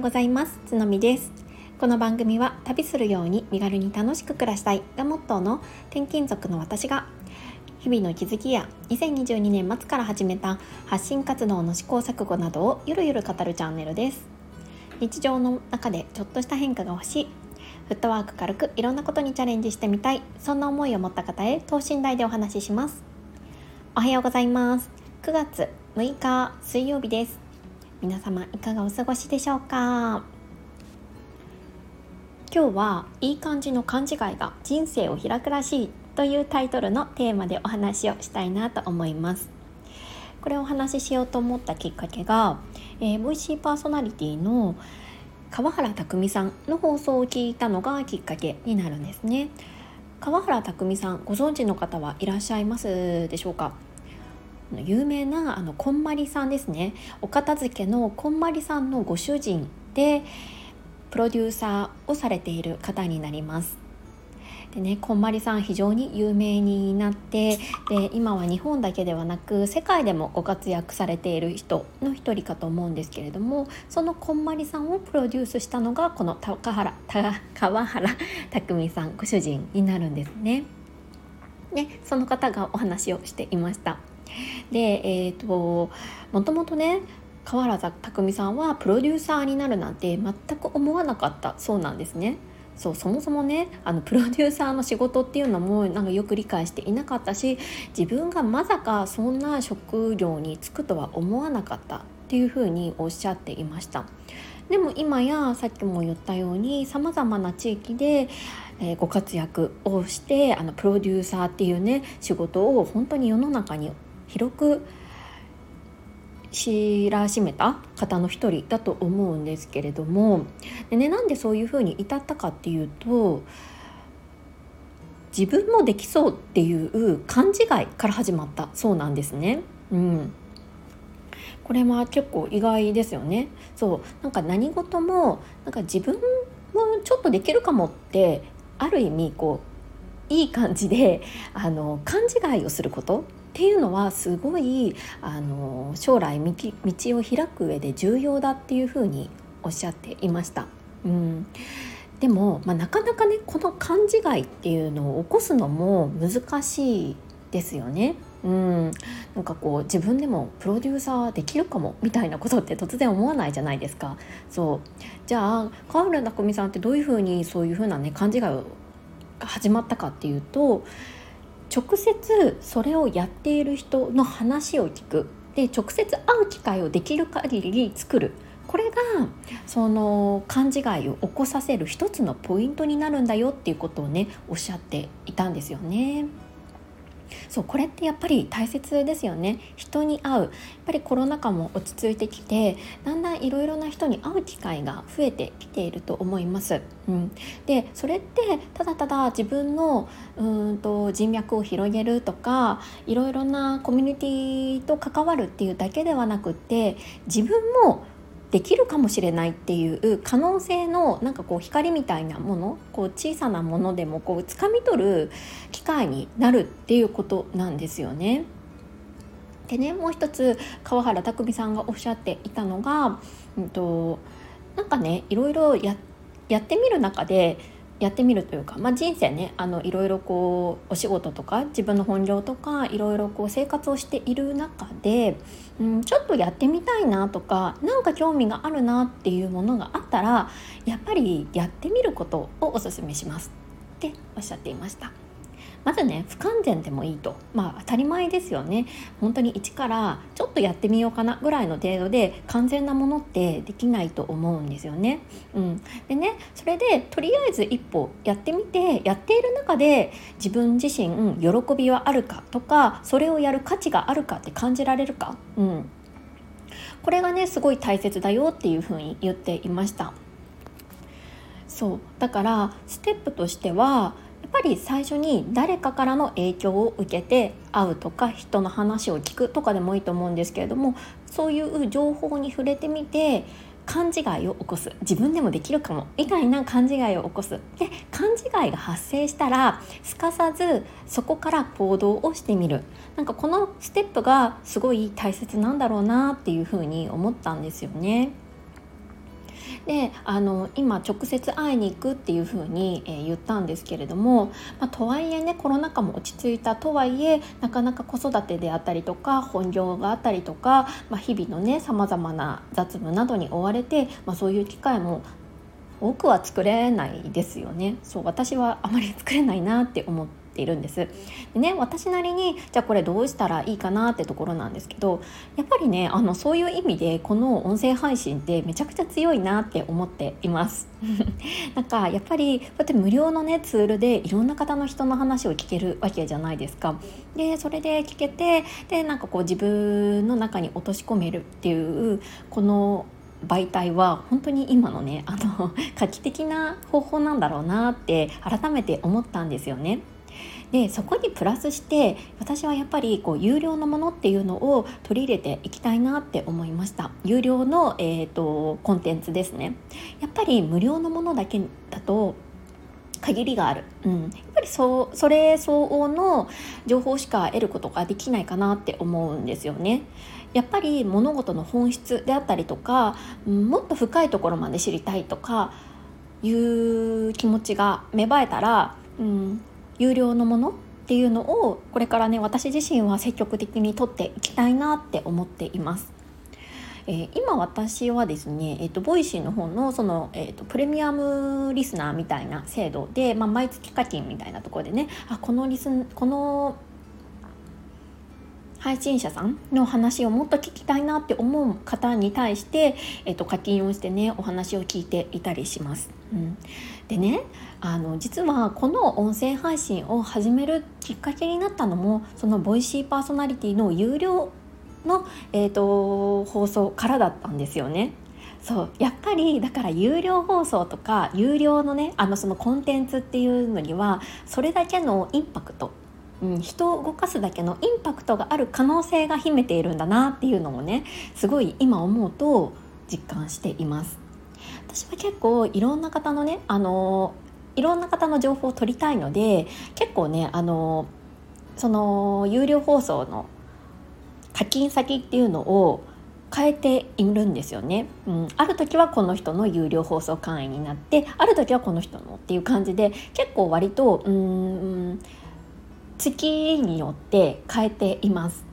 うございます。つのみです。この番組は旅するように身軽に楽しく暮らしたい。がモットーの転勤族の私が日々の気づきや2022年末から始めた発信活動の試行錯誤などをゆるゆる語るチャンネルです。日常の中でちょっとした変化が欲しい。フットワーク軽くいろんなことにチャレンジしてみたい。そんな思いを持った方へ等身大でお話しします。おはようございます。9月6日水曜日です。皆様いかがお過ごしでしょうか？今日はいい感じの勘違いが人生を開くらしいというタイトルのテーマでお話をしたいなと思います。これをお話ししようと思ったきっかけが、えー、ボイシーパーソナリティの川原拓さんの放送を聞いたのがきっかけになるんですね。川原拓さんご存知の方はいらっしゃいますでしょうか？有名なあのこんまりさんですねお片付けのこんまりさんのご主人でプロデューサーをされている方になりますでねこんまりさん非常に有名になってで今は日本だけではなく世界でもご活躍されている人の一人かと思うんですけれどもそのこんまりさんをプロデュースしたのがこの高原川原 匠さんご主人になるんですね。ね、その方がお話をしていました。でえっ、ー、ともともとね川原拓さんはプロデューサーになるなんて全く思わなかったそうなんですね。そうそもそもねあのプロデューサーの仕事っていうのもなんかよく理解していなかったし自分がまさかそんな職業に就くとは思わなかったっていうふうにおっしゃっていました。でも今やさっきも言ったようにさまざまな地域で、えー、ご活躍をしてあのプロデューサーっていうね仕事を本当に世の中に広く知らしめた方の一人だと思うんですけれどもで、ね、なんでそういうふうに至ったかっていうと自分もできそうっていう勘違いから始まったそうなんですね。うん、これは結構意外ですよね。そうなんか何事もなんか自分もちょっとできるかもってある意味こういい感じであの勘違いをすることっていうのはすごいあの将来道道を開く上で重要だっていうふうにおっしゃっていました。うんでも、まあ、なかなかねこの勘違いっていうのを起こすのも難しいですよね。うん、なんかこう自分でもプロデューサーできるかもみたいなことって突然思わないじゃないですか。そうじゃあ川浦拓実さんってどういうふうにそういうふうなね勘違いが始まったかっていうと直接それをやっている人の話を聞くで直接会う機会をできる限り作るこれがその勘違いを起こさせる一つのポイントになるんだよっていうことをねおっしゃっていたんですよね。そうこれってやっぱり大切ですよね。人に会う。やっぱりコロナ禍も落ち着いてきてだんだんいろいろな人に会う機会が増えてきていると思います、うん、でそれってただただ自分のうんと人脈を広げるとかいろいろなコミュニティと関わるっていうだけではなくって自分もできるかもしれないっていう可能性のなんかこう光みたいなものこう小さなものでもこう掴み取る機会になるっていうことなんですよね。でねもう一つ川原拓海さんがおっしゃっていたのが、うんと、なんかねいろいろややってみる中でやってみるというか、まあ、人生ねあのいろいろこうお仕事とか自分の本業とかいろいろこう生活をしている中で、うん、ちょっとやってみたいなとか何か興味があるなっていうものがあったらやっぱりやってみることをおすすめしますっておっしゃっていました。まずね不完全でもいいと。まあ当たり前ですよね。本当に一からちょっとやってみようかなぐらいの程度で完全なものってできないと思うんですよね。うん、でねそれでとりあえず一歩やってみてやっている中で自分自身喜びはあるかとかそれをやる価値があるかって感じられるか、うん、これがねすごい大切だよっていうふうに言っていました。そう。だからステップとしてはぱり最初に誰かからの影響を受けて会うとか人の話を聞くとかでもいいと思うんですけれどもそういう情報に触れてみて勘違いを起こす。自分でもできるかも。みたいな勘違いを起こす。で勘違いが発生したらすかさずそこから行動をしてみる。なんかこのステップがすごい大切なんだろうなっていうふうに思ったんですよね。であの今直接会いに行くっていうふうに、えー、言ったんですけれども、まあ、とはいえねコロナ禍も落ち着いたとはいえなかなか子育てであったりとか本業があったりとか、まあ、日々のねさまざまな雑務などに追われて、まあ、そういう機会も多くは作れないですよね。そう私はあまり作れないなって思ているんです。でね私なりにじゃあこれどうしたらいいかなってところなんですけどやっぱりねあのそういう意味でこの音声配信ってめちゃくちゃ強いなって思っています。なんかやっぱりこうやって無料のねツールでいろんな方の人の話を聞けるわけじゃないですか。でそれで聞けてでなんかこう自分の中に落とし込めるっていうこの媒体は本当に今のねあの 画期的な方法なんだろうなって改めて思ったんですよね。でそこにプラスして私はやっぱりこう有料のものっていうのを取り入れていきたいなって思いました。有料の、えーと、コンテンツですね。やっぱり無料のものだけだと限りがある、うん、やっぱりそそれ相応の情報しか得ることができないかなって思うんですよね。やっぱり物事の本質であったりとかもっと深いところまで知りたいとかいう気持ちが芽生えたら、うん、有料のものっていうのをこれからね私自身は積極的に取っていきたいなって思っています。えー、今私はですね、えーと、 Voicy の方のその、えーと、プレミアムリスナーみたいな制度で、まあ、毎月課金みたいなところでねあこのリスこの配信者さんの話をもっと聞きたいなって思う方に対して、えっと、課金をしてねお話を聞いていたりします。うん、でねあの実はこの音声配信を始めるきっかけになったのもそのボイシーパーソナリティの有料の、えーと、放送からだったんですよね。そう。やっぱりだから有料放送とか有料のねあのそのコンテンツっていうのにはそれだけのインパクト。うん、人を動かすだけのインパクトがある可能性が秘めているんだなっていうのもねすごい今思うと実感しています。私は結構いろんな方のねあのいろんな方の情報を取りたいので結構ねあのその有料放送の課金先っていうのを変えているんですよね、うん、ある時はこの人の有料放送会員になってある時はこの人のっていう感じで結構割とうん月によって変えています。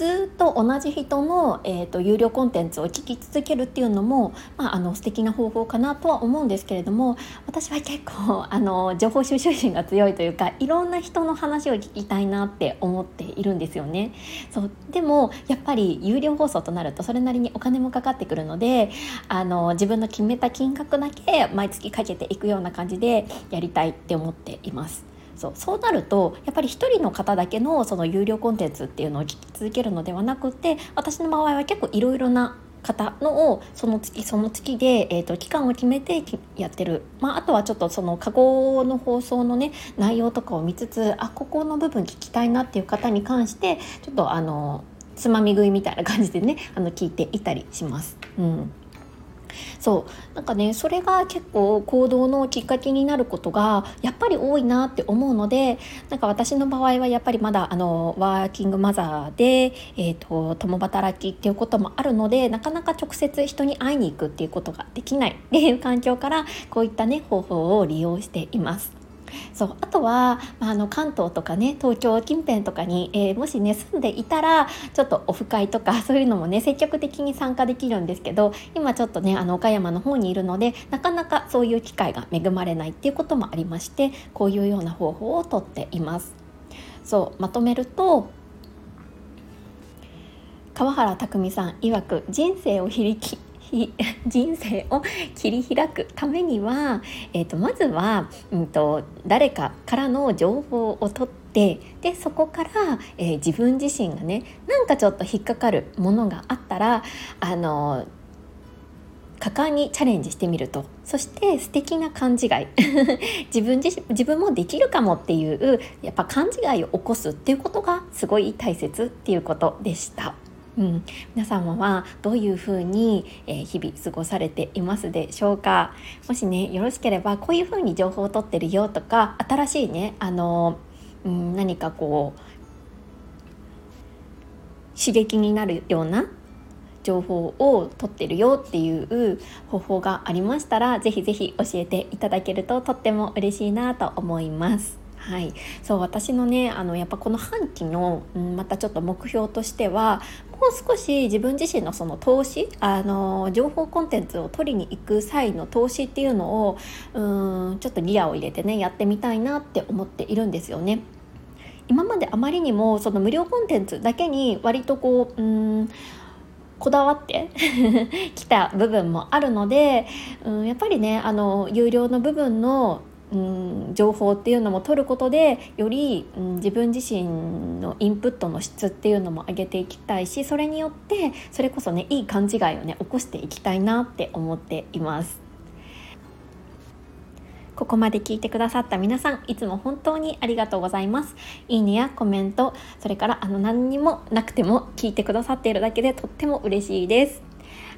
ずっと同じ人の、えーと、有料コンテンツを聞き続けるっていうのも、まあ、あの素敵な方法かなとは思うんですけれども私は結構あの情報収集心が強いというかいろんな人の話を聞きたいなって思っているんですよね。そうでもやっぱり有料放送となるとそれなりにお金もかかってくるのであの自分の決めた金額だけ毎月かけていくような感じでやりたいって思っています。そうそうなるとやっぱり1人の方だけのその有料コンテンツっていうのを聞き続けるのではなくて私の場合は結構いろいろな方のをその月その月で、えーと、期間を決めてやってる、まあ、あとはちょっとその過去の放送のね内容とかを見つつあここの部分聞きたいなっていう方に関してちょっとあのつまみ食いみたいな感じでねあの聞いていたりします。うんそうなんかねそれが結構行動のきっかけになることがやっぱり多いなって思うのでなんか私の場合はやっぱりまだあのワーキングマザーで、えーと、共働きっていうこともあるのでなかなか直接人に会いに行くっていうことができないっていう環境からこういったね方法を利用しています。そうあとは、まあ、あの関東とかね東京近辺とかに、えー、もしね住んでいたらちょっとオフ会とか そういうのもね積極的に参加できるんですけど今ちょっとねあの岡山の方にいるのでなかなかそういう機会が恵まれないっていうこともありましてこういうような方法をとっています。そうまとめると川原拓さん曰く人生を非力 人生を切り開くためには、えーと、まずは、うんと、誰かからの情報を取ってでそこから、えー、自分自身がねなんかちょっと引っかかるものがあったらあの果敢にチャレンジしてみるとそして素敵な勘違い 自分自自分もできるかもっていうやっぱ勘違いを起こすっていうことがすごい大切っていうことでした。うん、皆様はどういうふうに、え、日々過ごされていますでしょうか？もしねよろしければこういうふうに情報を取ってるよとか新しいねあの、うん、何かこう刺激になるような情報を取ってるよっていう方法がありましたら是非是非教えていただけるととっても嬉しいなと思います。はい、そう私のねあのやっぱこの半期の、うん、またちょっと目標としてはもう少し自分自身のその投資あの情報コンテンツを取りに行く際の投資っていうのをうんちょっとギアを入れてねやってみたいなって思っているんですよね。今まであまりにもその無料コンテンツだけに割とこううんこだわって きた部分もあるので、うん、やっぱりねあの有料の部分のうん、情報っていうのも取ることでより、うん、自分自身のインプットの質っていうのも上げていきたいしそれによってそれこそねいい勘違いをね起こしていきたいなって思っています。ここまで聞いてくださった皆さんいつも本当にありがとうございますいいねやコメントそれからあの何にもなくても聞いてくださっているだけでとっても嬉しいです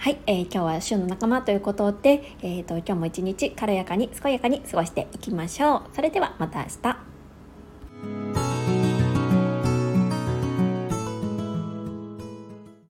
はい、えー、今日は旬の仲間ということで、えー、と今日も一日軽やかに健やかに過ごしていきましょう。それではまた明日。